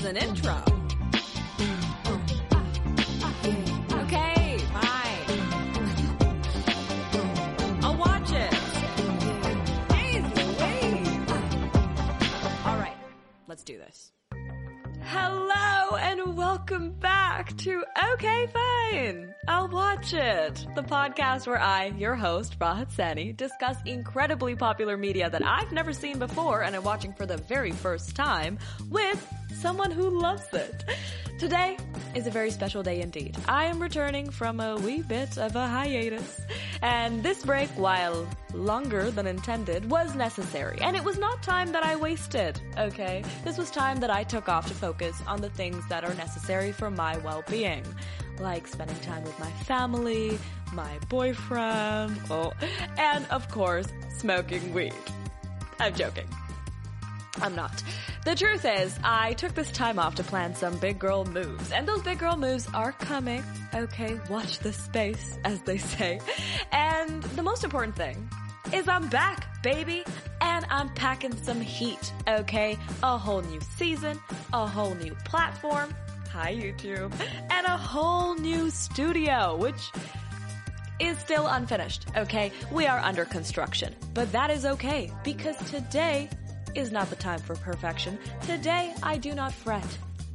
is an intro. Okay, fine. I'll watch it. Easy, wait. All right, let's do this. Hello and welcome back to Okay Fine. I'll watch it. The podcast where I, your host, Rahat Sani, discuss incredibly popular media that I've never seen before and am watching for the very first time with someone who loves it. Today is a very special day indeed. I am returning from a wee bit of a hiatus. And this break, while longer than intended, was necessary. And it was not time that I wasted, okay? This was time that I took off to focus on the things that are necessary for my well-being. Like spending time with my family, my boyfriend, oh, and of course, smoking weed. I'm joking. I'm not. The truth is, I took this time off to plan some big girl moves, and those big girl moves are coming. Okay, watch the space, as they say. And the most important thing is I'm back, baby, and I'm packing some heat, okay? A whole new season, a whole new platform, hi YouTube, and a whole new studio, which is still unfinished, okay? We are under construction, but that is okay because today is not the time for perfection. Today I do not fret.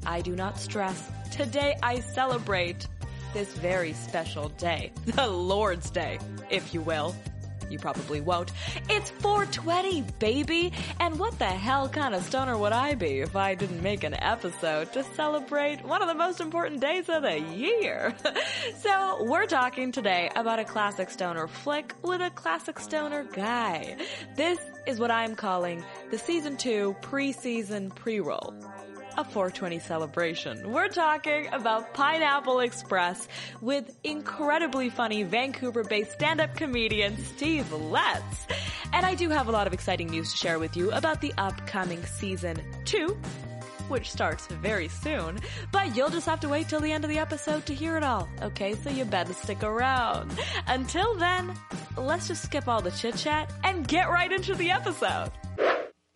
I do not stress. Today I celebrate this very special day. The Lord's Day, if you will. You probably won't. It's 420, baby! And what the hell kind of stoner would I be if I didn't make an episode to celebrate one of the most important days of the year? so, we're talking today about a classic stoner flick with a classic stoner guy. This is what I'm calling the season 2 pre-season pre-roll a 420 celebration. We're talking about Pineapple Express with incredibly funny Vancouver-based stand-up comedian Steve Letts. And I do have a lot of exciting news to share with you about the upcoming season 2 which starts very soon, but you'll just have to wait till the end of the episode to hear it all, okay? So you better stick around. Until then, let's just skip all the chit chat and get right into the episode.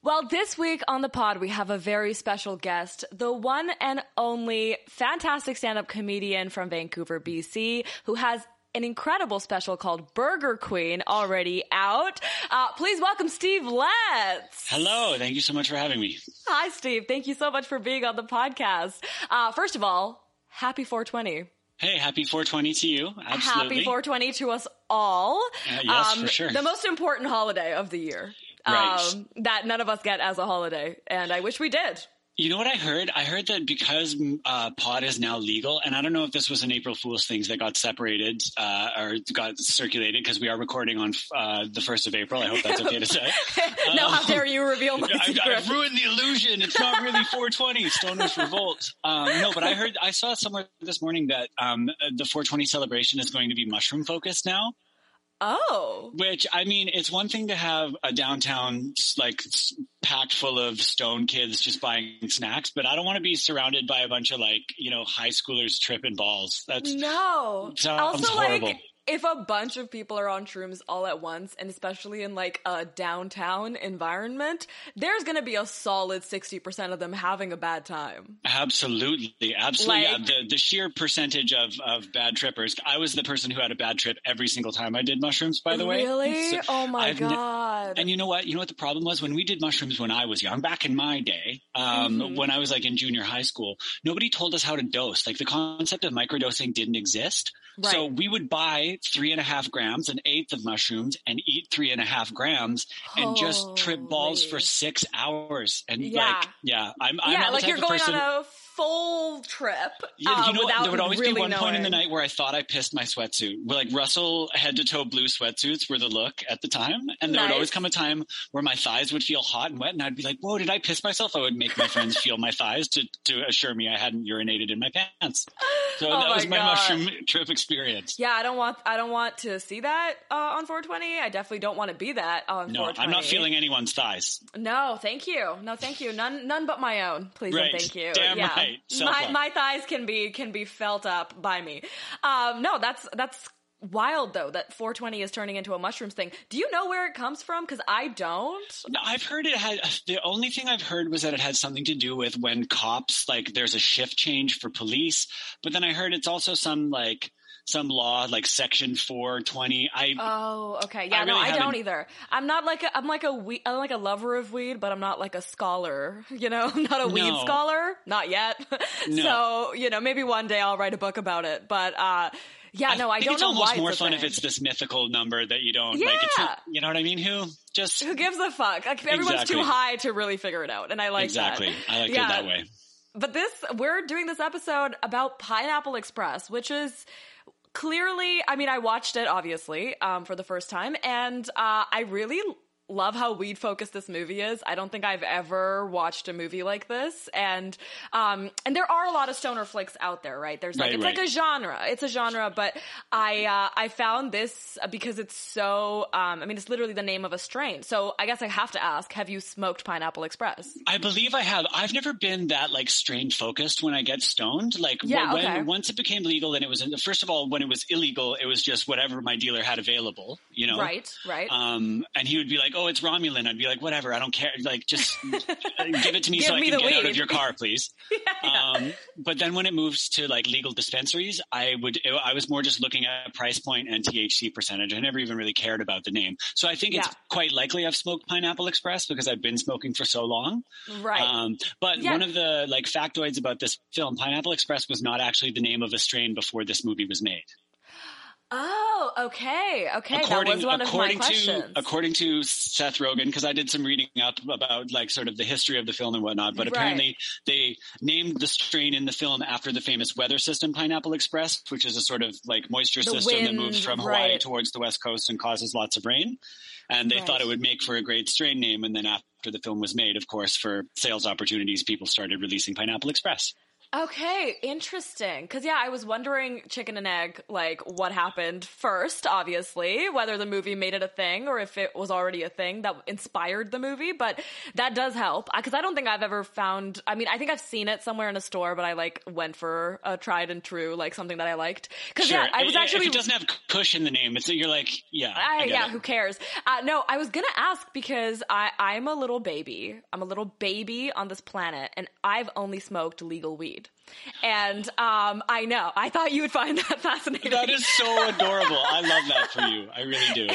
Well, this week on the pod, we have a very special guest, the one and only fantastic stand-up comedian from Vancouver, BC, who has an incredible special called Burger Queen already out. Uh, please welcome Steve Letts. Hello. Thank you so much for having me. Hi, Steve. Thank you so much for being on the podcast. Uh, first of all, happy 420. Hey, happy 420 to you. Absolutely. Happy 420 to us all. Uh, yes, um, for sure. The most important holiday of the year right. um, that none of us get as a holiday, and I wish we did. You know what I heard? I heard that because uh, pot is now legal, and I don't know if this was an April Fool's things that got separated uh, or got circulated because we are recording on uh, the first of April. I hope that's okay to say. no, how dare you reveal my I, secret? I've ruined the illusion. It's not really 420. Stoners Revolt. Um, no, but I heard, I saw somewhere this morning that um, the 420 celebration is going to be mushroom focused now. Oh. Which I mean, it's one thing to have a downtown like packed full of stone kids just buying snacks, but I don't want to be surrounded by a bunch of like you know high schoolers tripping balls. That's no. Also, horrible. like if a bunch of people are on shrooms all at once, and especially in like a downtown environment, there's gonna be a solid 60% of them having a bad time. Absolutely. Absolutely. Like- yeah. The, the sheer percentage of, of bad trippers. I was the person who had a bad trip every single time I did mushrooms, by the way. Really? So oh my I've ne- god. and you know what? You know what the problem was when we did mushrooms when I was young, back in my day, um, Mhm. when I was like in junior high school, nobody told us how to dose. Like the concept of microdosing didn't exist. So we would buy three and a half grams, an eighth of mushrooms, and eat three and a half grams, and just trip balls for six hours. And Yeah. like, yeah, I'm, I'm yeah, not like you're going person. on a full trip. Yeah, uh, you know what? without There would always really be one point in the night where I thought I pissed my sweatsuit. Where like Russell head to toe blue sweatsuits were the look at the time, and there would always come a time where my thighs would feel hot and wet, and I'd be like, "Whoa, did I piss myself?" I would make my friends feel my thighs to to assure me I hadn't urinated in my pants. So Oh that my was my God. mushroom trip experience. Yeah, I don't want I don't want to see that uh, on 420. I definitely don't want to be that on No, 420. I'm not feeling anyone's thighs. No, thank you. No, thank you. None none but my own. Please Right. and thank you. Damn yeah. right. My my thighs can be can be felt up by me. Um no, that's that's wild though that 420 is turning into a mushrooms thing. Do you know where it comes from? Because I don't. No, I've heard it had the only thing I've heard was that it had something to do with when cops like there's a shift change for police, but then I heard it's also some like some law like section 420 i oh okay yeah I no i don't either i'm not like a, i'm like a weed i'm like a lover of weed but i'm not like a scholar you know I'm not a no. weed scholar not yet no. so you know maybe one day i'll write a book about it but uh yeah, no, I, I don't it's know almost why more it's fun if it's this mythical number that you don't yeah. like. It's you know what I mean? Who just who gives a fuck? Like everyone's exactly. too high to really figure it out, and I like exactly. That. I like yeah. it that way. But this, we're doing this episode about Pineapple Express, which is clearly, I mean, I watched it obviously um, for the first time, and uh, I really love how weed focused this movie is. I don't think I've ever watched a movie like this, and um, and there are a lot of stoner flicks out there, right? There's like right, it's right. like a genre, it's a genre, but I uh, I found this because it's so. Um, I mean, it's literally the name of a strain. So I guess I have to ask: Have you smoked Pineapple Express? I believe I have. I've never been that like strain focused when I get stoned. Like yeah, when, okay. once it became legal and it was first of all when it was illegal, it was just whatever my dealer had available. You know, right, right. Um, and he would be like, "Oh, it's Romulan." I'd be like, "Whatever, I don't care. Like, just give it to me so I can get out of your car, please." yeah, yeah. Um, but then when it moves to like legal dispensaries, I would I was more just looking at price point and THC percentage. I never even really cared about the name. So I think it's quite likely I've smoked Pineapple Express because I've been smoking for so long. right. Um, but Yeah. one of the like factoids about this film, Pineapple Express, was not actually the name of a strain before this movie was made. oh, okay, okay. according, that was one of my according to questions. according to Seth Rogen, because I did some reading up about like sort of the history of the film and whatnot. But Right. apparently, they named the strain in the film after the famous weather system, Pineapple Express, which is a sort of like moisture The system that moves from Hawaii right. towards the west coast and causes lots of rain. And they Right. thought it would make for a great strain name. And then after the film was made, of course, for sales opportunities, people started releasing Pineapple Express. Okay, interesting. Because yeah, I was wondering, chicken and egg, like what happened first. Obviously, whether the movie made it a thing or if it was already a thing that inspired the movie. But that does help because I don't think I've ever found. I mean, I think I've seen it somewhere in a store, but I like went for a tried and true, like something that I liked. Because Sure. yeah, I was actually if it doesn't have Kush in the name, it's you're like, yeah, I I, yeah, it. who cares? Uh, no, I was gonna ask because I, I'm a little baby. I'm a little baby on this planet, and I've only smoked legal weed. And um, I know. I thought you would find that fascinating. That is so adorable. I love that for you. I really do.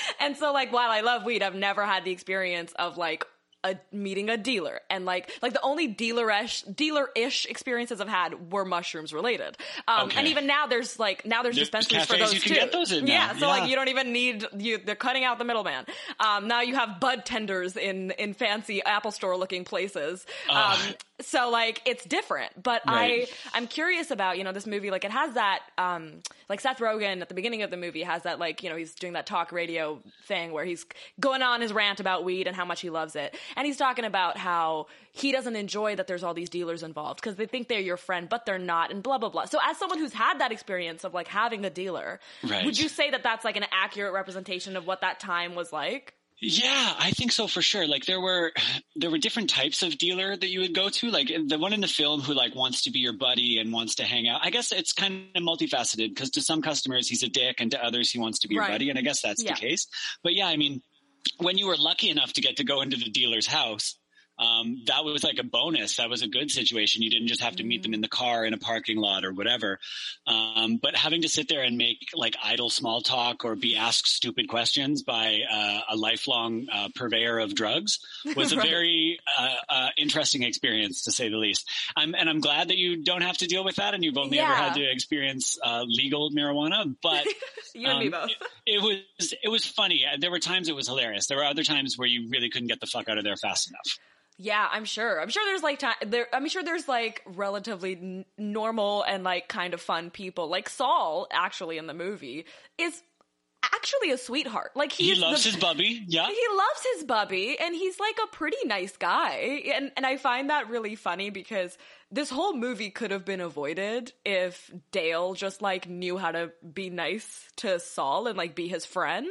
and so, like, while I love weed, I've never had the experience of like a meeting a dealer and like like the only dealer-ish dealer-ish experiences I've had were mushrooms related. Um Okay. and even now there's like now there's There's dispensaries for those you can too. get those. Yeah, so like you don't even need you they're cutting out the middleman. Um now you have bud tenders in in fancy Apple store looking places. Um Ugh. So like it's different. But Right. I I'm curious about, you know, this movie like it has that um like Seth Rogen at the beginning of the movie has that like, you know, he's doing that talk radio thing where he's going on his rant about weed and how much he loves it. And he's talking about how he doesn't enjoy that there's all these dealers involved because they think they're your friend but they're not and blah blah blah. So as someone who's had that experience of like having a dealer, Right. would you say that that's like an accurate representation of what that time was like? Yeah, I think so for sure. Like there were there were different types of dealer that you would go to. Like the one in the film who like wants to be your buddy and wants to hang out. I guess it's kind of multifaceted because to some customers he's a dick and to others he wants to be your buddy. And I guess that's Yeah. the case. But yeah, I mean, when you were lucky enough to get to go into the dealer's house, um, that was like a bonus. That was a good situation. You didn't just have to meet them in the car in a parking lot or whatever. Um, but having to sit there and make like idle small talk or be asked stupid questions by uh, a lifelong uh, purveyor of drugs was a Right. very uh, uh, interesting experience, to say the least. I'm, and I'm glad that you don't have to deal with that, and you've only ever had to experience uh, legal marijuana. But You and me um, both. it was it was funny. There were times it was hilarious. There were other times where you really couldn't get the fuck out of there fast enough. Yeah, I'm sure. I'm sure there's like time there. I'm sure there's like relatively n- normal and like kind of fun people. Like Saul, actually in the movie, is actually a sweetheart. Like He loves the, his bubby. Yeah. He loves his bubby, and he's like a pretty nice guy. And and I find that really funny because this whole movie could have been avoided if Dale just like knew how to be nice to Saul and like be his friend.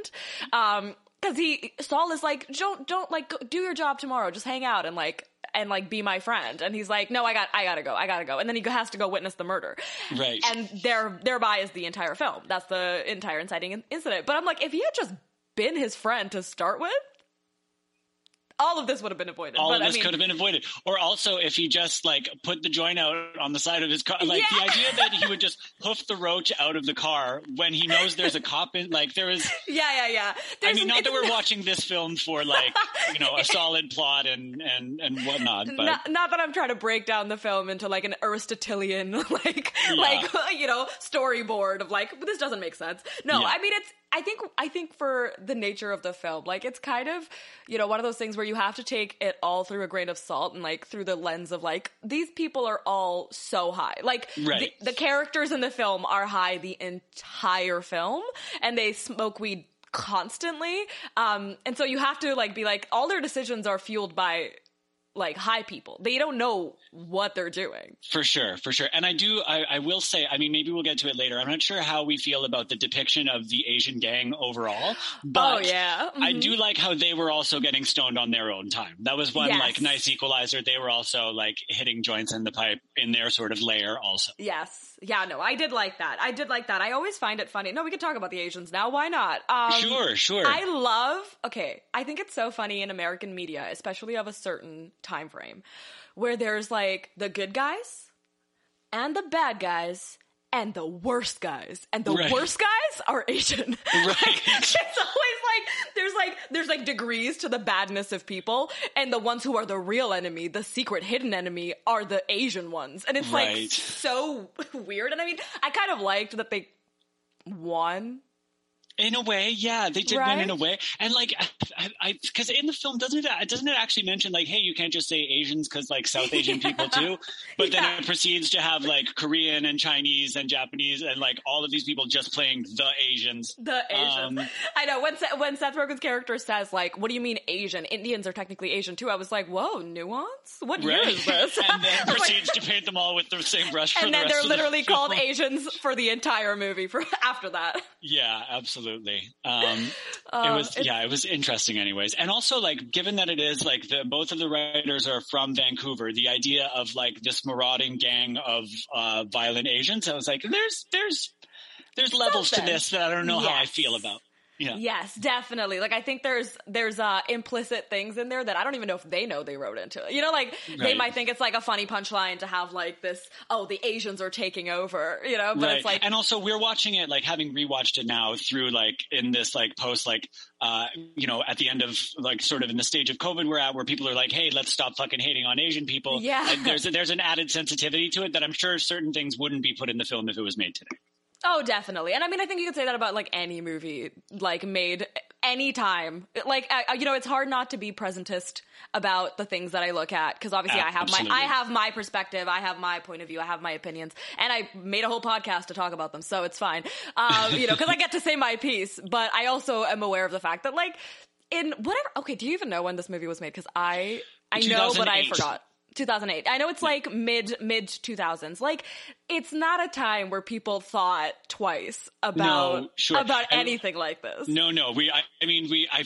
Um, because he Saul is like, don't don't like go, do your job tomorrow, just hang out and like and like be my friend. And he's like, no, I got, I gotta go, I gotta go. And then he has to go witness the murder. Right. And there, thereby is the entire film. That's the entire inciting incident. But I'm like, if he had just been his friend to start with, all of this would have been avoided. All but, of this I mean, could have been avoided. Or also, if he just like put the joint out on the side of his car, like Yeah. the idea that he would just hoof the roach out of the car when he knows there's a cop in, like there is. Yeah, yeah, yeah. I mean, an- not that we're watching this film for like you know a solid plot and and and whatnot, but not, not that I'm trying to break down the film into like an Aristotelian like Yeah. like you know storyboard of like this doesn't make sense. No, Yeah. I mean it's I think I think for the nature of the film, like it's kind of you know one of those things where you have to take it all through a grain of salt and like through the lens of like these people are all so high. Like Right. the, the characters in the film are high the entire film and they smoke weed constantly. Um and so you have to like be like all their decisions are fueled by like high people. They don't know what they're doing. For sure, for sure. And I do, I, I will say, I mean, maybe we'll get to it later. I'm not sure how we feel about the depiction of the Asian gang overall, but oh yeah. I Mhm. do like how they were also getting stoned on their own time. That was one Yes. like nice equalizer. They were also like hitting joints in the pipe in their sort of layer also. Yes. Yeah, no, I did like that. I did like that. I always find it funny. No, we could talk about the Asians now. Why not? Um, sure, sure. I love, okay, I think it's so funny in American media, especially of a certain time frame, where there's like the good guys and the bad guys and the worst guys. And the Right. worst guys are Asian. Right. Like, it's always like there's like there's like degrees to the badness of people and the ones who are the real enemy, the secret hidden enemy are the Asian ones. And it's like so weird. And I mean, I kind of liked that they won In a way, yeah, they did win in a way, and like, I because in the film doesn't it doesn't it actually mention like, hey, you can't just say Asians because like South Asian people too, but then it proceeds to have like Korean and Chinese and Japanese and like all of these people just playing the Asians. The Asians. Um, I know when Seth, when Seth Rogen's character says like, "What do you mean Asian? Indians are technically Asian too." I was like, "Whoa, nuance? What year is this?" and then was like- proceeds to paint them all with the same brush. For and the then they're of the literally called. Asians for the entire movie for after that. Yeah, absolutely. Um, Uh, it was yeah, it was interesting. Anyways, and also like given that it is like the both of the writers are from Vancouver, the idea of like this marauding gang of uh, violent Asians, I was like, there's there's there's levels to this that I don't know how I feel about. Yeah. Yes, definitely. Like I think there's there's uh implicit things in there that I don't even know if they know they wrote into it. You know, like they might think it's like a funny punchline to have like this, oh, the Asians are taking over, you know, but right. it's like and also we're watching it like having rewatched it now through like in this like post like uh you know at the end of like sort of in the stage of COVID we're at where people are like hey let's stop fucking hating on Asian people Yeah. There's there's an added sensitivity to it that I'm sure certain things wouldn't be put in the film if it was made today. Oh, definitely. And I mean, I think you could say that about like any movie, like made anytime. Like, I, you know, it's hard not to be presentist about the things that I look at because obviously I have my, I have my perspective, I have my point of view, I have my opinions, and I made a whole podcast to talk about them, so it's fine. Um, you know, because I get to say my piece, but I also am aware of the fact that like in whatever. Okay, do you even know when this movie was made? Because I, I know, but I forgot. 2008. I know it's like mid mid 2000s. Like it's not a time where people thought twice about No, sure. about And- anything like this. No, no. We, I, I mean, we, I,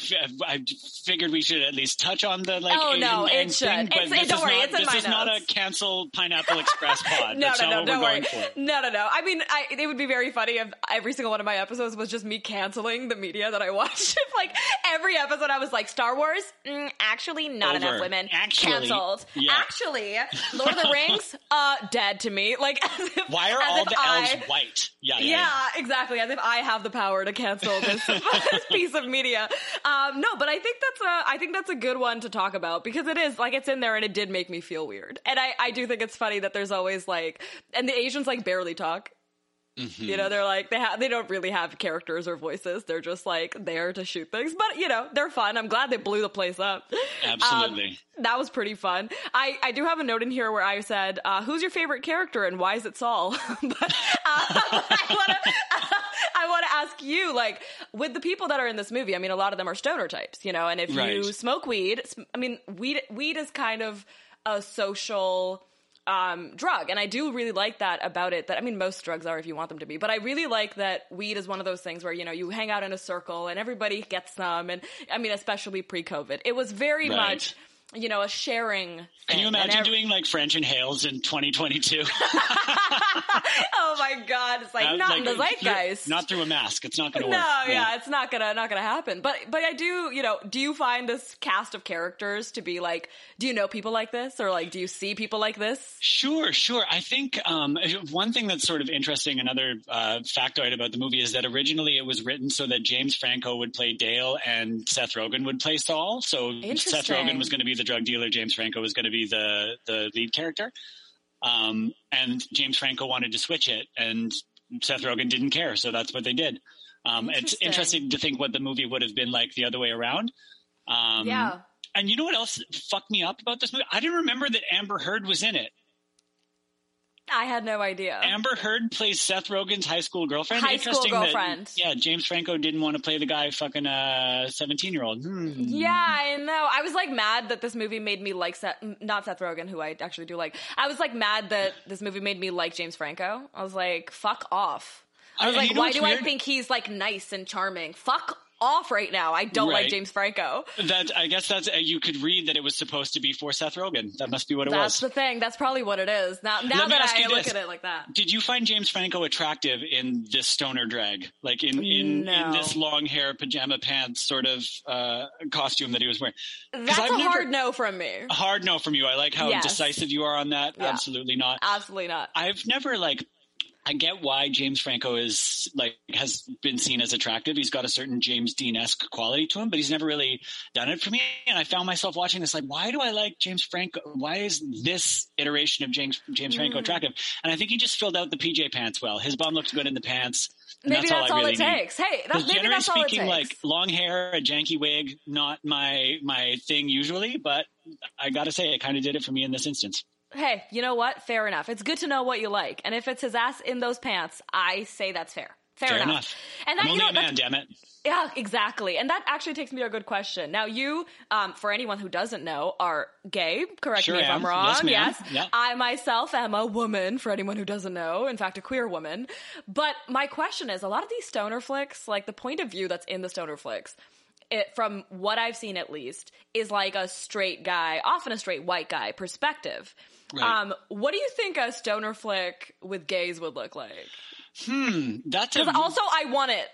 I figured we should at least touch on the like. Oh, Asian no, it should. Thing, It's- this it- don't worry, not, it's in my this my is not a notes. cancel Pineapple Express pod. No, That's no, no, don't worry. No, no, no. I mean, I, it would be very funny if every single one of my episodes was just me canceling the media that I watched. if like every episode I was like, Star Wars, mm, actually not Over. enough women, Actually, canceled. yeah. Actually, Lord of the Rings, uh, dead to me. Like, if, Why are all the elves I- white? Yeah, yeah. Yeah, yeah. exactly. As if I have the power to cancel this, this piece of media. Um, no, but I think that's a I think that's a good one to talk about because it is like it's in there and it did make me feel weird. And I I do think it's funny that there's always like and the Asians like barely talk. Mm-hmm. You know, they're like they have they don't really have characters or voices. They're just like there to shoot things. But you know, they're fun. I'm glad they blew the place up. Absolutely. Um, that was pretty fun. I, I do have a note in here where I said, uh, "Who's your favorite character and why is it Saul?" but uh, I want to I want to ask you, like, with the people that are in this movie. I mean, a lot of them are stoner types, you know. And if you smoke weed, sm- I mean, weed weed is kind of a social um, drug. And I do really like that about it. That I mean, most drugs are if you want them to be, but I really like that weed is one of those things where you know you hang out in a circle and everybody gets some. And I mean, especially pre-COVID, it was very Right. much you know, a sharing. Thing. Can you imagine every- doing like French inhales in 2022? oh my god, it's like not like, in the zeitgeist. Not through a mask. It's not going to work. No, yeah. yeah, it's not gonna not gonna happen. But but I do, you know, do you find this cast of characters to be like? Do you know people like this, or like do you see people like this? Sure, sure. I think um, one thing that's sort of interesting, another uh, factoid about the movie is that originally it was written so that James Franco would play Dale and Seth Rogen would play Saul. So Seth Rogen was going to be the drug dealer. James Franco was going to be the the lead character. Um, and James Franco wanted to switch it, and Seth Rogen didn't care, so that's what they did. Um, interesting. It's interesting to think what the movie would have been like the other way around. Um, yeah. And you know what else fucked me up about this movie? I didn't remember that Amber Heard was in it. I had no idea. Amber Heard plays Seth Rogen's high school girlfriend. High school girlfriend. That, yeah, James Franco didn't want to play the guy fucking a uh, 17 year old. Hmm. Yeah, I know. I was like mad that this movie made me like Seth, not Seth Rogen, who I actually do like. I was like mad that this movie made me like James Franco. I was like, fuck off. I was I, like, why do weird? I think he's like nice and charming? Fuck off right now. I don't right. like James Franco. That I guess that's uh, you could read that it was supposed to be for Seth Rogen. That must be what it that's was. That's the thing. That's probably what it is. Now, now that I look this. at it like that, did you find James Franco attractive in this stoner drag, like in in, no. in this long hair pajama pants sort of uh, costume that he was wearing? That's I've a never, hard no from me. Hard no from you. I like how yes. decisive you are on that. Yeah. Absolutely not. Absolutely not. I've never like I get why James Franco is like has been seen as attractive. He's got a certain James Dean esque quality to him, but he's never really done it for me. And I found myself watching this like, why do I like James Franco? Why is this iteration of James James Franco mm. attractive? And I think he just filled out the PJ pants well. His bum looked good in the pants. Maybe that's, that's all, all really it takes. Need. Hey, that's, maybe that's all speaking, it takes. like long hair, a janky wig, not my my thing usually, but I got to say, it kind of did it for me in this instance hey, you know what? Fair enough. It's good to know what you like. And if it's his ass in those pants, I say that's fair. Fair, fair enough. enough. And that, I'm only you know, a man, damn it. Yeah, exactly. And that actually takes me to a good question. Now, you, um, for anyone who doesn't know, are gay. Correct sure me if am. I'm wrong. Yes, yes. I myself am a woman, for anyone who doesn't know. In fact, a queer woman. But my question is, a lot of these stoner flicks, like the point of view that's in the stoner flicks, it, from what I've seen at least, is like a straight guy, often a straight white guy perspective. Right. Um, what do you think a stoner flick with gays would look like? Hmm, that's a, also I want it.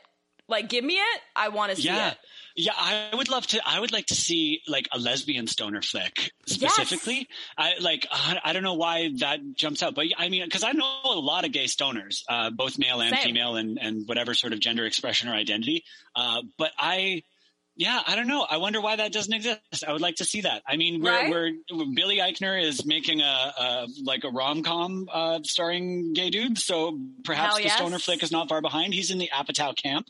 Like, give me it. I want to see yeah. it. Yeah, I would love to. I would like to see like a lesbian stoner flick specifically. Yes. I like. I don't know why that jumps out, but I mean, because I know a lot of gay stoners, uh, both male and Same. female, and and whatever sort of gender expression or identity. Uh, but I yeah, I don't know. I wonder why that doesn't exist. I would like to see that. I mean, we're, right? we're Billy Eichner is making a, a like a rom com uh, starring gay dudes, so perhaps Hell the yes. stoner flick is not far behind. He's in the Apatow camp.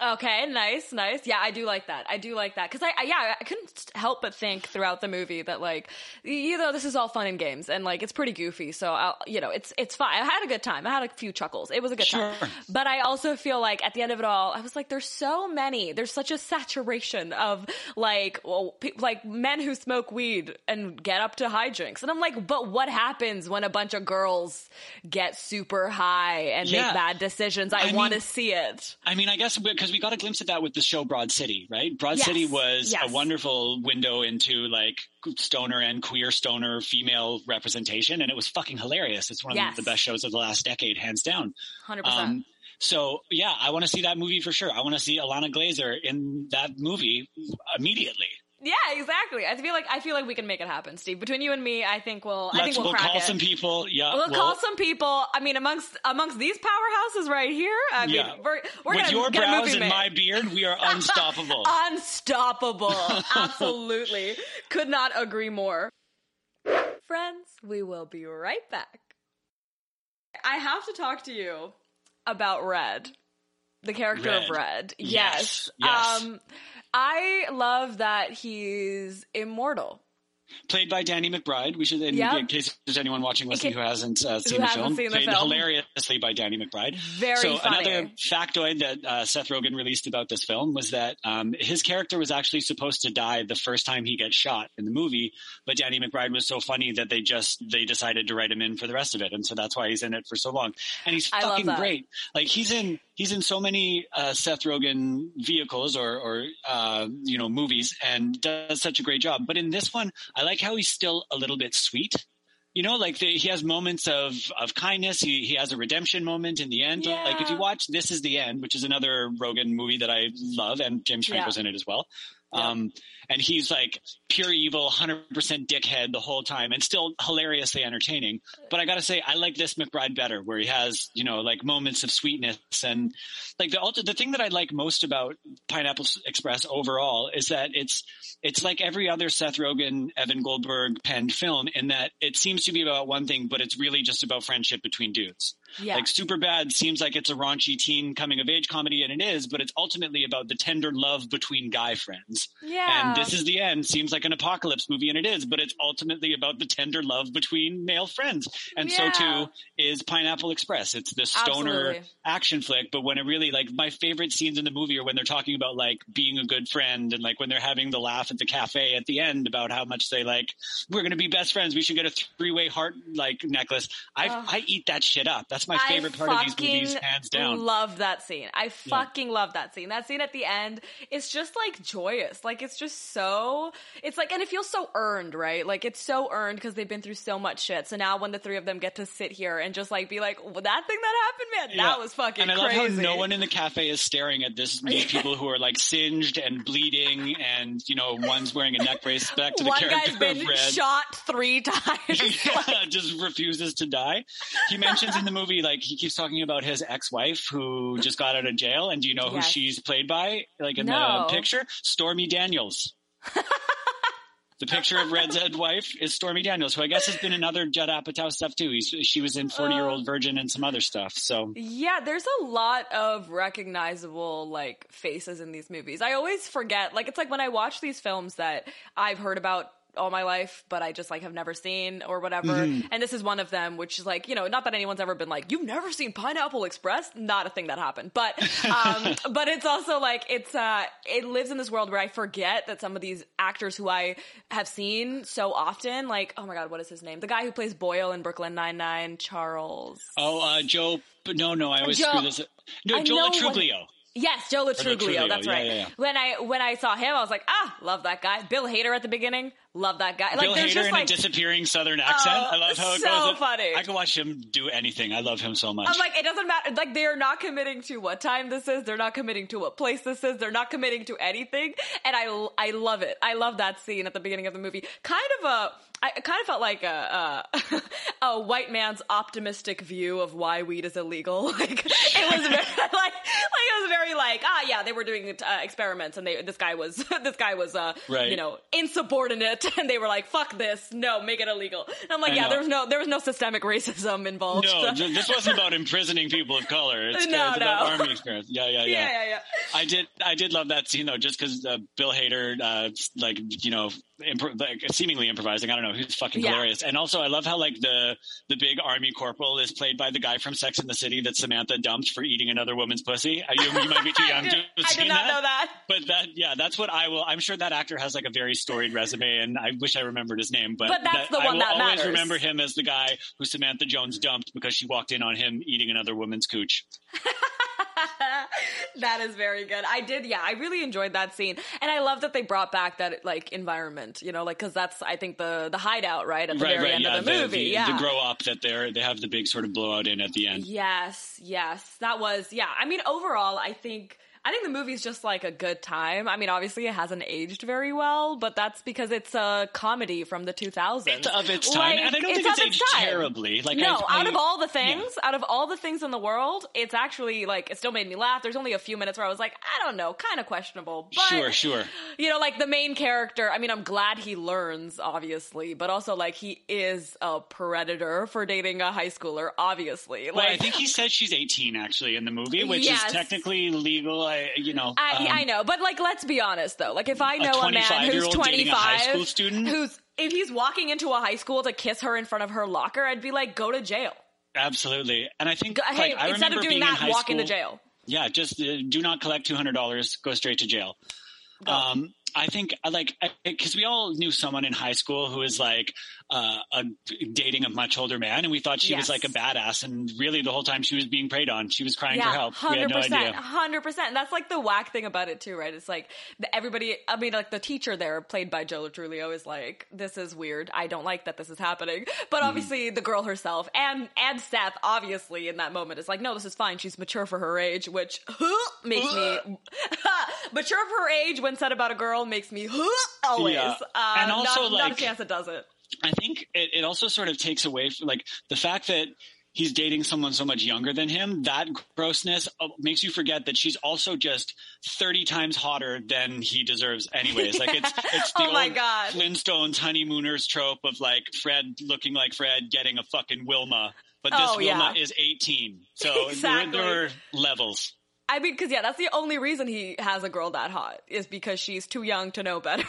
Okay, nice, nice. Yeah, I do like that. I do like that because I, I, yeah, I couldn't help but think throughout the movie that like, you know, this is all fun and games, and like it's pretty goofy. So I'll, you know, it's it's fine. I had a good time. I had a few chuckles. It was a good sure. time. But I also feel like at the end of it all, I was like, there's so many. There's such a saturation of like, well, pe- like men who smoke weed and get up to hijinks, and I'm like, but what happens when a bunch of girls get super high and Yeah. make bad decisions? I, I want to see it. I mean, I guess because we got a glimpse of that with the show Broad City, right? Broad Yes, City was yes. a wonderful window into like stoner and queer stoner female representation, and it was fucking hilarious. It's one of Yes. the best shows of the last decade, hands down. Hundred percent. Um, so yeah, I want to see that movie for sure. I want to see Ilana Glazer in that movie immediately. Yeah, exactly. I feel like I feel like we can make it happen, Steve. Between you and me, I think we'll. I Let's think we'll, we'll call it. some people. Yeah, We'll we'll- call some people. I mean, amongst amongst these powerhouses right here. I mean, Yeah. we're we're with gonna your get a brows movie and made. my beard, we are unstoppable. Unstoppable. Absolutely. Could not agree more. Friends, we will be right back. I have to talk to you about Red, the character of Red. Red. Yes, yes. Um, I love that he's immortal. Played by Danny McBride. We should, in, in case there's anyone watching listening who hasn't uh, seen the hasn't film, seen the played film. hilariously by Danny McBride. Very so funny. another factoid that uh, Seth Rogen released about this film was that um, his character was actually supposed to die the first time he gets shot in the movie, but Danny McBride was so funny that they just they decided to write him in for the rest of it, and so that's why he's in it for so long. And he's I fucking great. Like he's in he's in so many uh, Seth Rogen vehicles or, or uh, you know, movies and does such a great job. But in this one, I like how he's still a little bit sweet. You know, like the, he has moments of, of kindness. He, he has a redemption moment in the end. Yeah. Like if you watch This Is the End, which is another Rogen movie that I love and James Franco's Yeah. in it as well. Um, and he's like pure evil, 100% dickhead the whole time and still hilariously entertaining. But I gotta say, I like this McBride better where he has, you know, like moments of sweetness and like the the thing that I like most about Pineapple Express overall is that it's, it's like every other Seth Rogen, Evan Goldberg penned film in that it seems to be about one thing, but it's really just about friendship between dudes. Yeah. Like Superbad seems like it's a raunchy teen coming of age comedy, and it is, but it's ultimately about the tender love between guy friends. yeah. And this is the end seems like an apocalypse movie, and it is, but it's ultimately about the tender love between male friends. And Yeah. so too is Pineapple Express. It's the stoner Absolutely. action flick, but when it really like my favorite scenes in the movie are when they're talking about like being a good friend and like when they're having the laugh at the cafe at the end about how much they like we're gonna be best friends. We should get a three way heart like necklace. I Ugh. I eat that shit up. That's my I favorite part of these fucking movies, hands down. Love that scene. I fucking love that scene. That scene at the end is just like joyous. Like it's just so. It's like, and it feels so earned, right? Like it's so earned because they've been through so much shit. So now when the three of them get to sit here and just like be like, well, that thing that happened, man, Yeah. that was fucking And I love crazy. how no one in the cafe is staring at this these people who are like singed and bleeding, and you know one's wearing a neck brace. Back to the One character guy's been of Red. shot three times. yeah, just refuses to die. He mentions in the movie, like he keeps talking about his ex-wife who just got out of jail, and do you know who Yes. she's played by? Like in No. the picture, Stormy Daniels. the picture of Red's head wife is Stormy Daniels, who I guess has been in other Judd Apatow stuff too. He's, she was in oh. Forty Year. Old Virgin and some other stuff. So Yeah, there's a lot of recognizable like faces in these movies. I always forget. Like it's like when I watch these films that I've heard about all my life, but I just like have never seen or whatever. And this is one of them, which is like, you know, not that anyone's ever been like, you've never seen Pineapple Express? Not a thing that happened. But um but it's also like it's uh it lives in this world where I forget that some of these actors who I have seen so often, like, oh my god, what is his name? The guy who plays Boyle in Brooklyn Nine Nine, Charles. Oh, uh, Joe. No, no, I always Joe- screw this. Up. No, I Joe know what- Truglio. Yes, Joe Lo Truglio. That's right. yeah, yeah. When I when I saw him, I was like, ah, love that guy. Bill Hader at the beginning, love that guy. Like, Bill there's Hader just in like, a disappearing Southern accent. Oh, I love how it so goes. funny. I can watch him do anything. I love him so much. I'm like, it doesn't matter. Like, they are not committing to what time this is. They're not committing to what place this is. They're not committing to anything. And I, I love it. I love that scene at the beginning of the movie. Kind of a, I kind of felt like a, a, a white man's optimistic view of why weed is illegal. Like, it was very, like, like, it was very like, ah, yeah, they were doing uh, experiments and they, this guy was, this guy was, uh, Right. you know, insubordinate and they were like, fuck this. No, make it illegal. And I'm like, I yeah, know. there was no, there was no systemic racism involved. no, th- this wasn't about imprisoning people of color. It's, No, it's about no. army experience. Yeah, yeah, yeah. yeah, yeah, yeah. I did, I did love that scene though, just because uh, Bill Hader, uh, like you know, impro- like, seemingly improvising. I don't know, he's fucking Yeah. hilarious. And also, I love how like the the big army corporal is played by the guy from Sex and the City that Samantha dumped for eating another woman's pussy. Uh, You, you might be too young to have I seen did not that. know that. But that, yeah, that's what I will. I'm sure that actor has like a very storied resume, and I wish I remembered his name. But, But that's the one I will that always matters. remember him as the guy who Samantha Jones dumped because she walked in on him eating another woman's cooch. that is very good. I did, yeah. I really enjoyed that scene, and I love that they brought back that like environment. You know, like because that's I think the the hideout right at the right, very right, end yeah, of the movie. yeah. the grow op that they're they have the big sort of blowout in at the end. Yes, yes, that was yeah. I mean, overall, I think I think the movie's just like a good time. I mean, obviously, it hasn't aged very well, but that's because it's a comedy from the 2000s. It's of its time, Like, and I don't think it's its aged time. terribly. Like, no, I, out of all the things, out of all the things in the world, it's actually like it still made me laugh. There's only a few minutes where I was like, I don't know, kind of questionable. But, sure, sure. You know, like the main character. I mean, I'm glad he learns, obviously, but also like he is a predator for dating a high schooler, obviously. Well, Like I think he said she's 18 actually in the movie, which Yes. is technically legal. I, you know, I, um, I know, but like, let's be honest though. Like, if I know a, man who's 25-year-old dating a 25, high school student? who's if he's walking into a high school to kiss her in front of her locker, I'd be like, go to jail. Absolutely, and I think hey, like, I instead of doing being in that, walk school, into jail. Yeah, just uh, do not collect two hundred dollars. Go straight to jail. Um, I think like because we all knew someone in high school who was like, uh, a, dating a much older man, and we thought she yes. was like a badass. And really, the whole time she was being preyed on. She was crying yeah, for help. Hundred percent, hundred percent. That's like the whack thing about it too, right? It's like everybody. I mean, like the teacher there, played by Joe Lo Truglio, is like, "This is weird. I don't like that this is happening." But mm-hmm. obviously, mm. the girl herself and and Seth, obviously, in that moment, is like, "No, this is fine. She's mature for her age," which makes me mature for her age when said about a girl makes me always. Yeah. Uh, and also, not, like, not a chance it does it. I think it, it also sort of takes away from, like the fact that he's dating someone so much younger than him, that grossness uh, makes you forget that she's also just 30 times hotter than he deserves anyways. Like it's, it's the oh old God. Flintstones honeymooners trope of like Fred looking like Fred getting a fucking Wilma, but this oh, Wilma yeah. is 18. So exactly. there, there are levels. I mean, because yeah, that's the only reason he has a girl that hot is because she's too young to know better.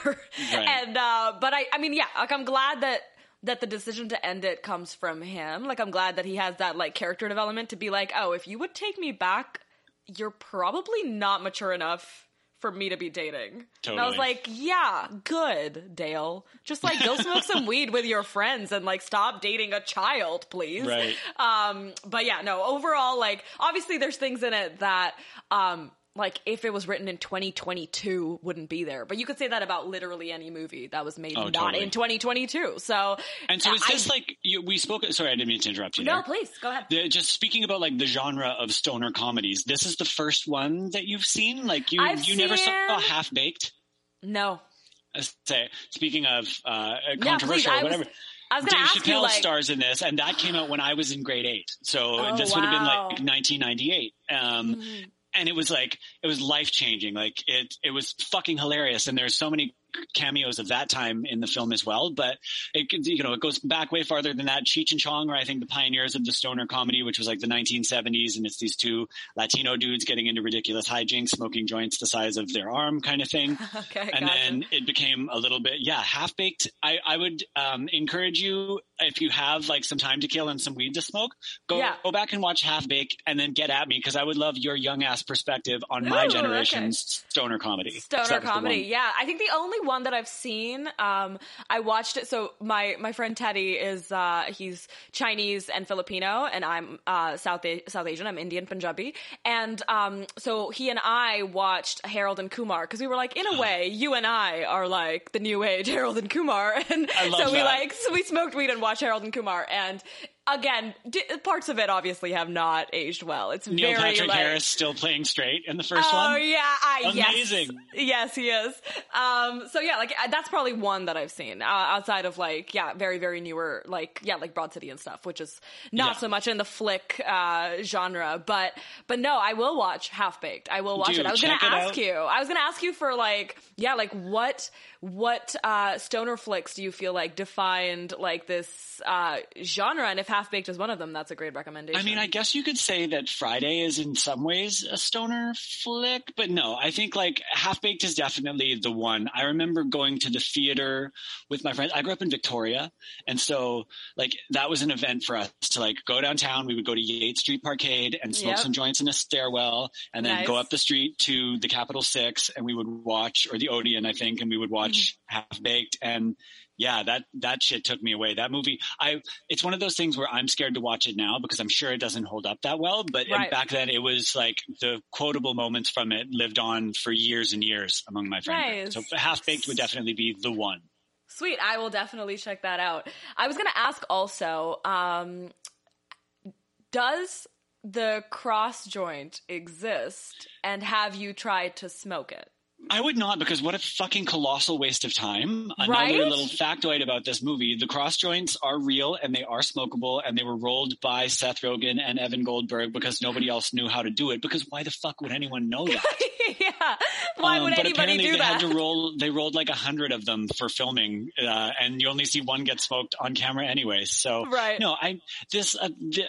Right. and uh, but I, I mean, yeah, like I'm glad that that the decision to end it comes from him. Like I'm glad that he has that like character development to be like, oh, if you would take me back, you're probably not mature enough for me to be dating. Totally. And I was like, yeah, good, Dale. Just like go smoke some weed with your friends and like stop dating a child, please. Right. Um, but yeah, no, overall, like obviously there's things in it that um like if it was written in 2022 wouldn't be there. But you could say that about literally any movie that was made oh, not totally. in 2022 so and so is this I, like you, we spoke sorry i didn't mean to interrupt you no there. please go ahead. The, just speaking about like the genre of stoner comedies this is the first one that you've seen? Like you I've you seen... never saw half baked no. Say speaking of uh controversial yeah, or whatever. Was... Dave Chappelle like... stars in this, and that came out when I was in grade eight. So oh, this would have been like 1998. Um, mm-hmm and it was like it was life changing. Like it it was fucking hilarious. And there's so many cameos of that time in the film as well. But it you know it goes back way farther than that. Cheech and Chong are I think the pioneers of the stoner comedy, which was like the 1970s, and it's these two Latino dudes getting into ridiculous hijinks, smoking joints the size of their arm, kind of thing. okay, and then it became a little bit yeah half baked. I I would um, encourage you if you have like some time to kill and some weed to smoke, go yeah. go back and watch Half Baked and then get at me because I would love your young ass perspective on my generation's okay. stoner comedy. Stoner comedy, yeah. I think the only one that I've seen, um, I watched it. So my my friend Teddy is uh, he's Chinese and Filipino, and I'm uh, South A- South Asian. I'm Indian Punjabi, and um, so he and I watched Harold and Kumar because we were like, in a way, you and I are like the new age Harold and Kumar, and so we like so we smoked weed and watched Harold and Kumar, and again, d- parts of it obviously have not aged well. It's Neil very Patrick like, Harris still playing straight in the first oh, one. Oh yeah, I, amazing. Yes, yes, he is. Um, so yeah, like that's probably one that I've seen uh, outside of like yeah, very very newer like yeah like Broad City and stuff, which is not Yeah. so much in the flick uh, genre. But but no, I will watch Half Baked. I will watch Dude, it. I was gonna ask out. you. I was gonna ask you for like yeah, like what what uh, stoner flicks do you feel like defined like this uh, genre? And if Half Baked is one of them, that's a great recommendation. I mean, I guess you could say that Friday is in some ways a stoner flick, but no, I think like Half Baked is definitely the one. I remember going to the theater with my friends. I grew up in Victoria, and so like that was an event for us to like go downtown. We would go to Yates Street Parkade and smoke Yep. some joints in a stairwell, and then Nice. go up the street to the Capitol Six, and we would watch or the Odeon, I think, and we would watch Mm-hmm. Half Baked and. Yeah, that that shit took me away. That movie, I it's one of those things where I'm scared to watch it now because I'm sure it doesn't hold up that well. But Right. back then, it was like the quotable moments from it lived on for years and years among my friends. Nice. So Half Baked would definitely be the one. Sweet. I will definitely check that out. I was going to ask also, um, does the cross joint exist and have you tried to smoke it? I would not because what a fucking colossal waste of time. Another Right? little factoid about this movie. The cross joints are real and they are smokable and they were rolled by Seth Rogen and Evan Goldberg because nobody else knew how to do it because why the fuck would anyone know that? yeah. Why Um, would but anybody apparently do they that? had to roll. They rolled like a hundred of them for filming, uh, and you only see one get smoked on camera anyway. So Right. no, I this uh, the,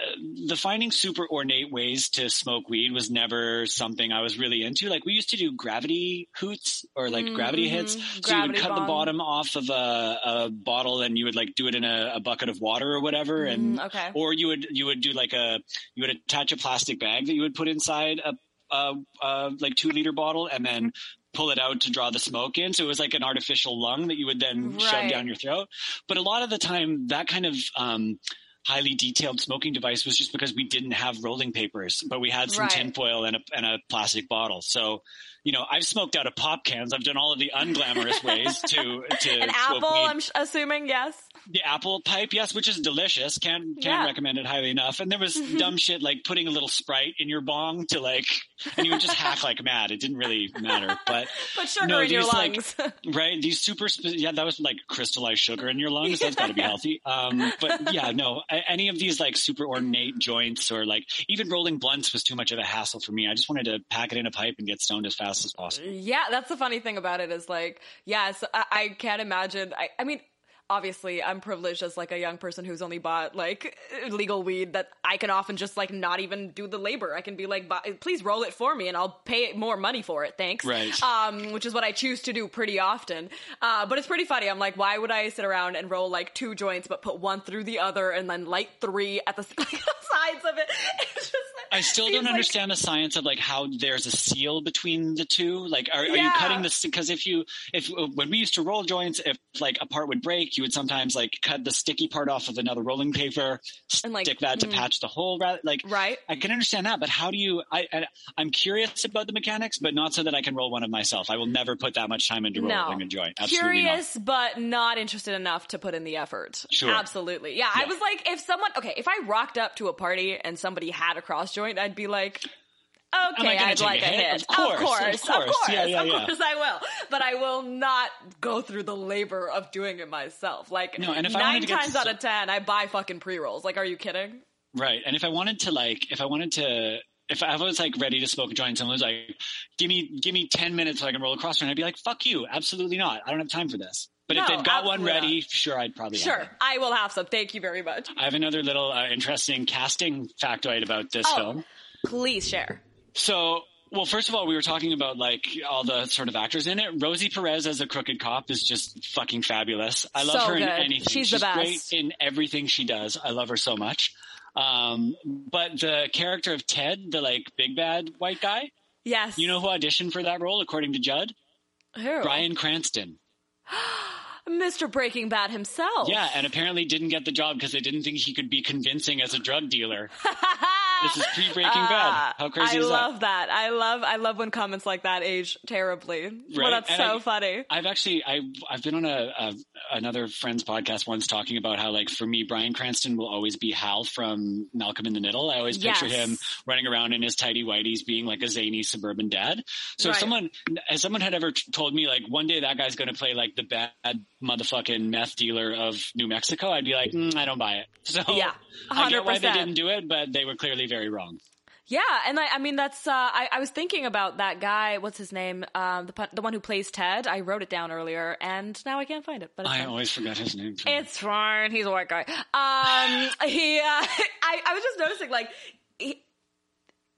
the finding super ornate ways to smoke weed was never something I was really into. Like we used to do gravity hoots or like gravity hits. So you would Gravity cut the bottom off of a, a bottle and you would like do it in a, a bucket of water or whatever, and Mm, okay. or you would you would do like a you would attach a plastic bag that you would put inside a uh, uh, like two liter bottle and then pull it out to draw the smoke in. So it was like an artificial lung that you would then Right. shove down your throat. But a lot of the time, that kind of um, highly detailed smoking device was just because we didn't have rolling papers, but we had some Right. tinfoil and a, and a plastic bottle. So, you know, I've smoked out of pop cans. I've done all of the unglamorous ways to to An smoke apple, weed. I'm sh- assuming, yes. The apple pipe, yes, which is delicious. Can can Yeah. recommend it highly enough. And there was dumb shit like putting a little sprite in your bong to like, and you would just hack like mad. It didn't really matter, but Put sugar No, in your these, like, right, these super, spe- yeah, that was like crystallized sugar in your lungs. That's got to be healthy. Um, but yeah, no, any of these like super ornate joints or like even rolling blunts was too much of a hassle for me. I just wanted to pack it in a pipe and get stoned as fast as possible. Yeah, that's the funny thing about it is like, yes, I, I can't imagine. I, I mean, obviously, I'm privileged as like a young person who's only bought like legal weed that I can often just like not even do the labor. I can be like, please roll it for me and I'll pay more money for it. Thanks. Right. Um, which is what I choose to do pretty often. Uh, but it's pretty funny. I'm like, why would I sit around and roll like two joints, but put one through the other and then light three at the sides of it? It's just. I still seems don't like- understand the science of like how there's a seal between the two. Like, are, are you cutting this? Because if you, if when we used to roll joints, if like a part would break, you would sometimes like cut the sticky part off of another rolling paper, And, like, stick that to mm. patch the hole. Rather, like, Right. I can understand that, but how do you? I, I I'm curious about the mechanics, but not so that I can roll one of myself. I will never put that much time into No. rolling a joint. Absolutely Curious, but not interested enough to put in the effort. Sure. Absolutely. Yeah, I was like, if someone, okay, if I rocked up to a party and somebody had a cross joint, I'd be like, okay, I'd like a hit? Of course, of course, of course. course, Yeah, yeah, of yeah. course I will. But I will not go through the labor of doing it myself. Like, No, and if nine times out of ten, I buy fucking pre-rolls. Like, are you kidding? Right. And if I wanted to like, if I wanted to, if I was like ready to smoke a joint, someone was like, give me, give me 10 minutes so I can roll across, and I'd be like, fuck you. Absolutely not. I don't have time for this. But if they've got one ready, sure, I'd probably Sure. I will have some. Thank you very much. I have another little uh, interesting casting factoid about this Oh. film. Please share. So, well, first of all, we were talking about like all the sort of actors in it. Rosie Perez as a crooked cop is just fucking fabulous. I love So her in good. anything. She's the great best. in everything she does. I love her so much. Um, but the character of Ted, the like big bad white guy, Yes. you know who auditioned for that role according to Judd? who? Bryan Cranston. Mr. Breaking Bad himself. Yeah, and apparently didn't get the job because they didn't think he could be convincing as a drug dealer. this is pre Breaking Bad. How crazy I is that? I love that? I love I love when comments like that age terribly. Well, that's and so I- funny. I've actually I I've been on a, a another friend's podcast once talking about how like for me Bryan Cranston will always be Hal from Malcolm in the Middle. I always picture Yes. him running around in his tidy whities being like a zany suburban dad. So if someone as someone had ever told me like one day that guy's going to play like the bad motherfucking meth dealer of New Mexico, I'd be like, mm, I don't buy it. So Yeah, I get why they didn't do it, but they were clearly very wrong. Yeah, and I, I mean that's uh, I, I was thinking about that guy. What's his name? Um, the the one who plays Ted. I wrote it down earlier, and now I can't find it. But it's I fine. always forget his name. It's fine. He's a white guy. Um, he. Uh, I, I was just noticing, like, he,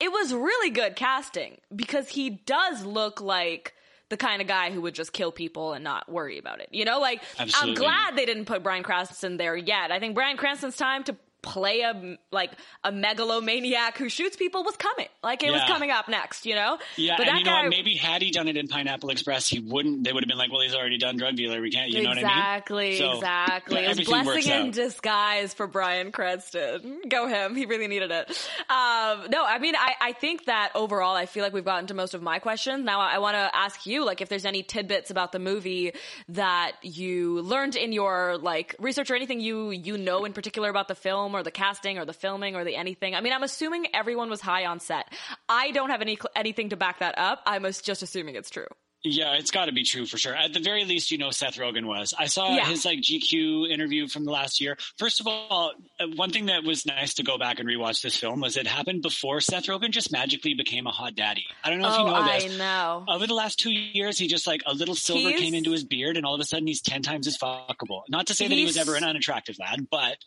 it was really good casting because he does look like the kind of guy who would just kill people and not worry about it. You know, like Absolutely. I'm glad they didn't put Bryan Cranston there yet. I think Bryan Cranston's time to play a like a megalomaniac who shoots people was coming. Like it was coming up next. You know. Yeah, but and you know guy, what? Maybe had he done it in Pineapple Express, he wouldn't. They would have been like, "Well, he's already done drug dealer. We can't." You know what I mean? exactly, So, exactly. yeah, It was blessing in out. disguise for Bryan Cranston. Go him. He really needed it. Um, no, I mean, I, I think that overall, I feel like we've gotten to most of my questions. Now I want to ask you, like, if there's any tidbits about the movie that you learned in your, like, research or anything you, you know in particular about the film or the casting or the filming or the anything. I mean, I'm assuming everyone was high on set. I don't have any, anything to back that up. I'm just assuming it's true. Yeah, it's got to be true for sure. At the very least, you know Seth Rogen was. I saw Yeah. his like GQ interview from the last year. First of all, uh, one thing that was nice to go back and rewatch this film was it happened before Seth Rogen just magically became a hot daddy. I don't know if oh, you know I this. know. Over the last two years, he just like a little silver He's- came into his beard, and all of a sudden he's ten times as fuckable. Not to say that he was ever an unattractive lad, but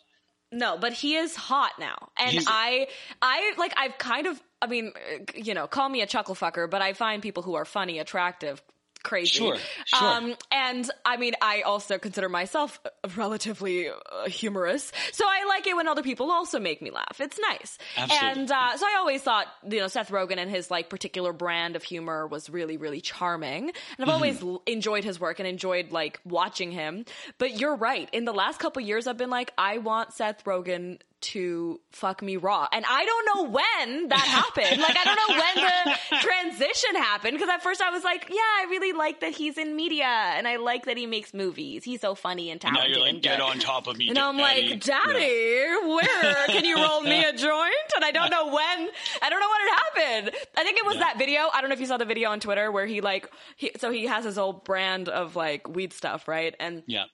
No, but he is hot now. And He's- I, I, like, I've kind of, I mean, you know, call me a chuckle fucker, but I find people who are funny attractive crazy. Sure, sure. Um, and I mean, I also consider myself relatively uh, humorous, so I like it when other people also make me laugh. It's nice. Absolutely. And uh, so I always thought, you know, Seth Rogen and his like particular brand of humor was really, really charming, and I've always l- enjoyed his work and enjoyed like watching him. But you're right. In the last couple years, I've been like, I want Seth Rogen to fuck me raw. And I don't know when that happened. Like, I don't know when the transition happened. Because at first I was like, yeah, I really like that he's in media and I like that he makes movies. He's so funny and now talented. you're like, and get on top of me, And I'm Daddy. like, Daddy, where can you roll me a joint? And I don't know when. I don't know when it happened. I think it was Yeah. that video. I don't know if you saw the video on Twitter where he like, he, so he has his old brand of like weed stuff, right? And Yeah.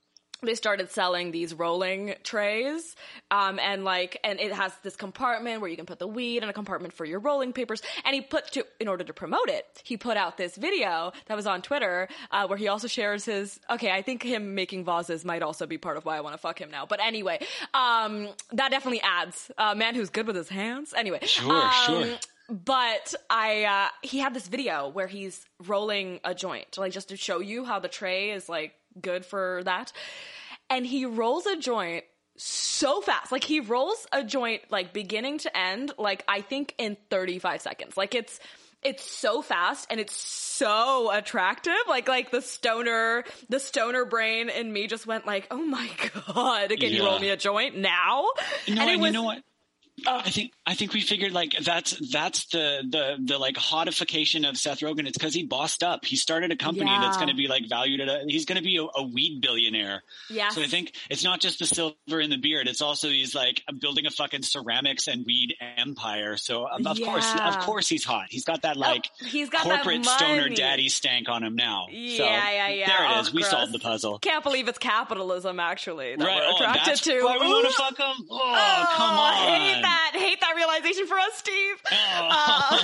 They started selling these rolling trays um, and like and it has this compartment where you can put the weed and a compartment for your rolling papers and he put to in order to promote it he put out this video that was on twitter uh, where he also shares his okay i think him making vases might also be part of why i want to fuck him now but anyway um, that definitely adds a man who's good with his hands anyway Sure, um, sure. but I, uh, he had this video where he's rolling a joint, like just to show you how the tray is like good for that. And he rolls a joint so fast. Like he rolls a joint like beginning to end, like I think in 35 seconds. Like it's, it's so fast and it's so attractive. Like, like the stoner, the stoner brain in me just went like, oh my God, can you Yeah. roll me a joint now? No, and and, it was, you know what? I think I think we figured like that's that's the the the like hodification of Seth Rogen. It's because he bossed up. He started a company that's going to be like valued at a. He's going to be a, a weed billionaire. Yes. So I think it's not just the silver in the beard. It's also he's like building a fucking ceramics and weed empire. So um, of course, of course, he's hot. He's got that like he's got corporate stoner daddy stank on him now. so Yeah, yeah, yeah. There it Oh, is. we solved the puzzle. Can't believe it's capitalism, actually, that Right. we're Oh, attracted that's to. why we want to fuck him. Oh, Oh, come on. Hate that. Hate that realization for us, Steve. Oh.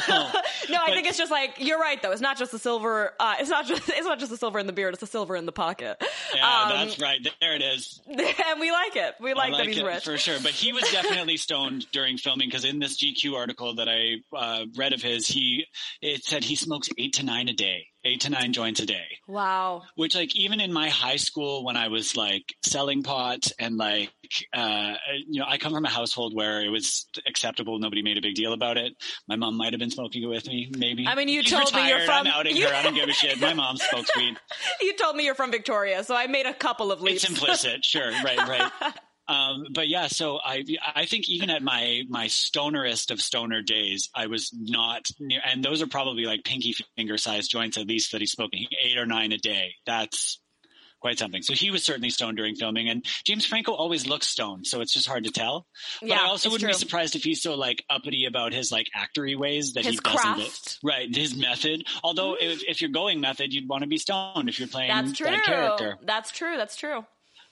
Uh, no, I But- think it's just like you're right though. It's not just the silver. Uh, it's not just. It's not just the silver in the beard. It's the silver in the pocket. Yeah, Um, that's right. There it is. and we like it. We like, I that he's it rich. for sure. But he was definitely stoned during filming because in this GQ article that I uh, read of his, he it said he smokes eight to nine a day, eight to nine joints a day. Wow. Which, like, even in my high school when I was like selling pot and like, uh, you know, I come from a household where it was acceptable. Nobody made a big deal about it. My mom might have been smoking it with me, maybe. I mean, you She's told me you're from- I'm outing you- her. I don't give a shit. My mom smokes weed. You told me you're from Victoria, so I made a couple of leaps. It's implicit, sure, right, right. Um, but yeah, so I I think even at my my stonerest of stoner days, I was not near, and those are probably like pinky finger sized joints at least that he's smoking eight or nine a day. That's quite something. So he was certainly stoned during filming, and James Franco always looks stoned, so it's just hard to tell. But Yeah, I also wouldn't be surprised if he's so like uppity about his like actory ways that he His doesn't craft. right his method. Although if, if you're going method, you'd want to be stoned if you're playing That's true. that character. That's true. That's true.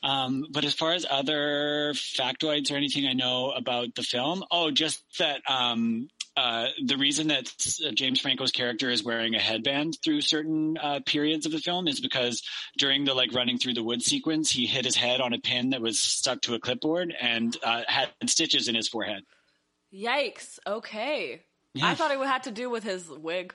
Um, but as far as other factoids or anything I know about the film, oh, just that um, uh, the reason that uh, James Franco's character is wearing a headband through certain uh, periods of the film is because during the like running through the wood sequence, he hit his head on a pin that was stuck to a clipboard and uh, had stitches in his forehead. Yikes. Okay. Yeah. I thought it had to do with his wig.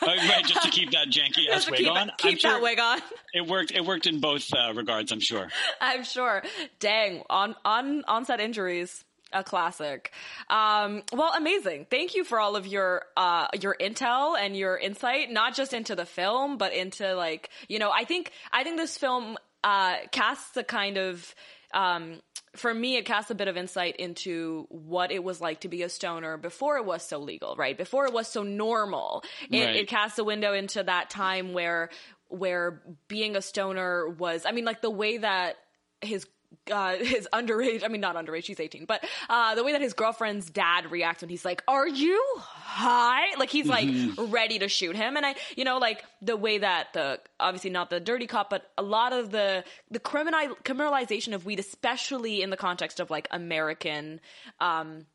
Uh, right, just to keep that janky ass wig keep, on. keep I'm sure that wig on. It worked. It worked in both uh, regards. I'm sure. I'm sure. Dang, on on onset injuries, a classic. Um, well, amazing. Thank you for all of your uh your intel and your insight, not just into the film, but into like you know. I think I think this film uh casts a kind of um for me, it casts a bit of insight into what it was like to be a stoner before it was so legal, right? Before it was so normal. It, Right. it casts a window into that time where where being a stoner was. I mean, like the way that his uh, his underage, I mean, not underage, she's 18, but, uh, the way that his girlfriend's dad reacts when he's like, are you high? Like, he's like ready to shoot him. And I, you know, like the way that the, obviously not the dirty cop, but a lot of the, the criminal, criminalization of weed, especially in the context of like American, um,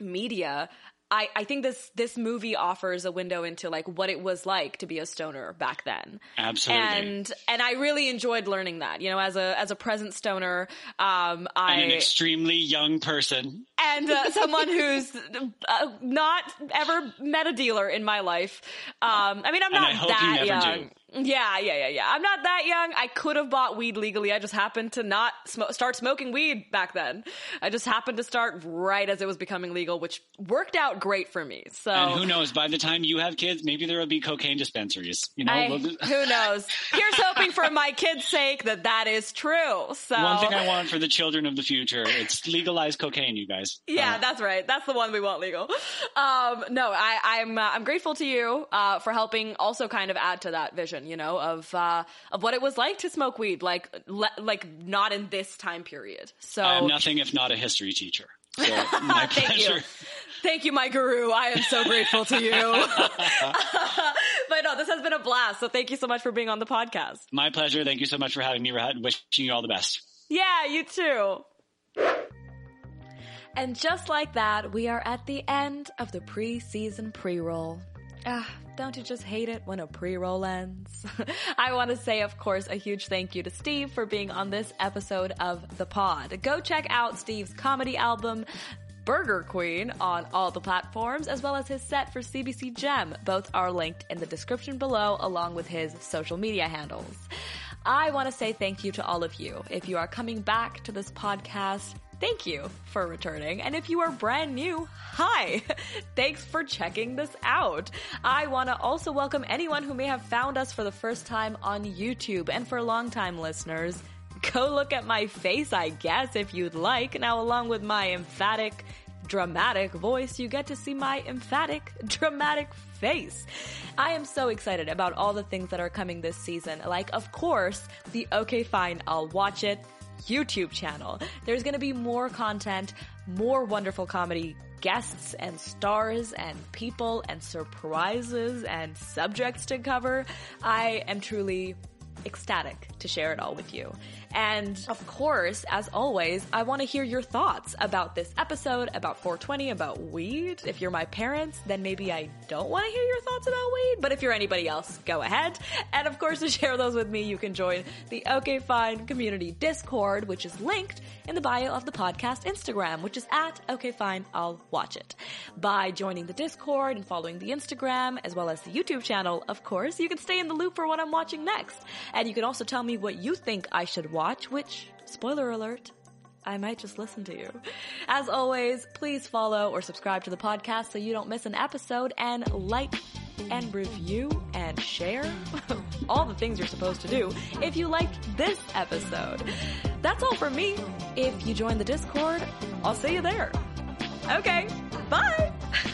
media, I, I think this this movie offers a window into like what it was like to be a stoner back then. Absolutely. And and I really enjoyed learning that. You know, as a as a present stoner, um, I And an extremely young person. and uh, someone who's uh, not ever met a dealer in my life. Um, I mean, I'm And not I hope that you never young. do. Yeah, yeah, yeah, yeah. I'm not that young. I could have bought weed legally. I just happened to not sm- start smoking weed back then. I just happened to start right as it was becoming legal, which worked out great for me. So, and who knows? By the time you have kids, maybe there will be cocaine dispensaries. You know, I, who knows? Here's hoping for my kids' sake that that is true. So, one thing I want for the children of the future: it's legalized cocaine, you guys. Yeah, Uh, that's right. That's the one we want legal. Um, no, I, I'm uh, I'm grateful to you uh, for helping also kind of add to that vision, you know, of uh, of what it was like to smoke weed, like le- like not in this time period. So I am nothing if not a history teacher. So my Thank pleasure. you. Thank you, my guru. I am so grateful to you. but no, this has been a blast. So thank you so much for being on the podcast. My pleasure. Thank you so much for having me, Rahat. Wishing you all the best. Yeah, you too. And just like that, we are at the end of the preseason pre-roll. Ah, don't you just hate it when a pre-roll ends? I want to say, of course, a huge thank you to Steve for being on this episode of The Pod. Go check out Steve's comedy album, Burger Queen, on all the platforms, as well as his set for CBC Gem. Both are linked in the description below, along with his social media handles. I want to say thank you to all of you. If you are coming back to this podcast, thank you for returning. And if you are brand new, hi! Thanks for checking this out. I want to also welcome anyone who may have found us for the first time on YouTube. And for longtime listeners, go look at my face, I guess, if you'd like. Now, along with my emphatic, dramatic voice, you get to see my emphatic, dramatic face. I am so excited about all the things that are coming this season. Like, of course, the Okay Fine, I'll Watch It YouTube channel. There's gonna be more content, more wonderful comedy guests and stars and people and surprises and subjects to cover. I am truly ecstatic to share it all with you. And of course, as always, I want to hear your thoughts about this episode, about 420, about weed. If you're my parents, then maybe I don't want to hear your thoughts about weed, but if you're anybody else, go ahead. And of course, to share those with me, you can join the OK Fine Community Discord, which is linked in the bio of the podcast Instagram, which is at OK Fine, I'll watch it. By joining the Discord and following the Instagram, as well as the YouTube channel, of course, you can stay in the loop for what I'm watching next. And you can also tell me what you think I should watch, which, spoiler alert, I might just listen to you. As always, please follow or subscribe to the podcast so you don't miss an episode and like and review and share all the things you're supposed to do if you liked this episode. That's all from me. If you join the Discord, I'll see you there. Okay, bye!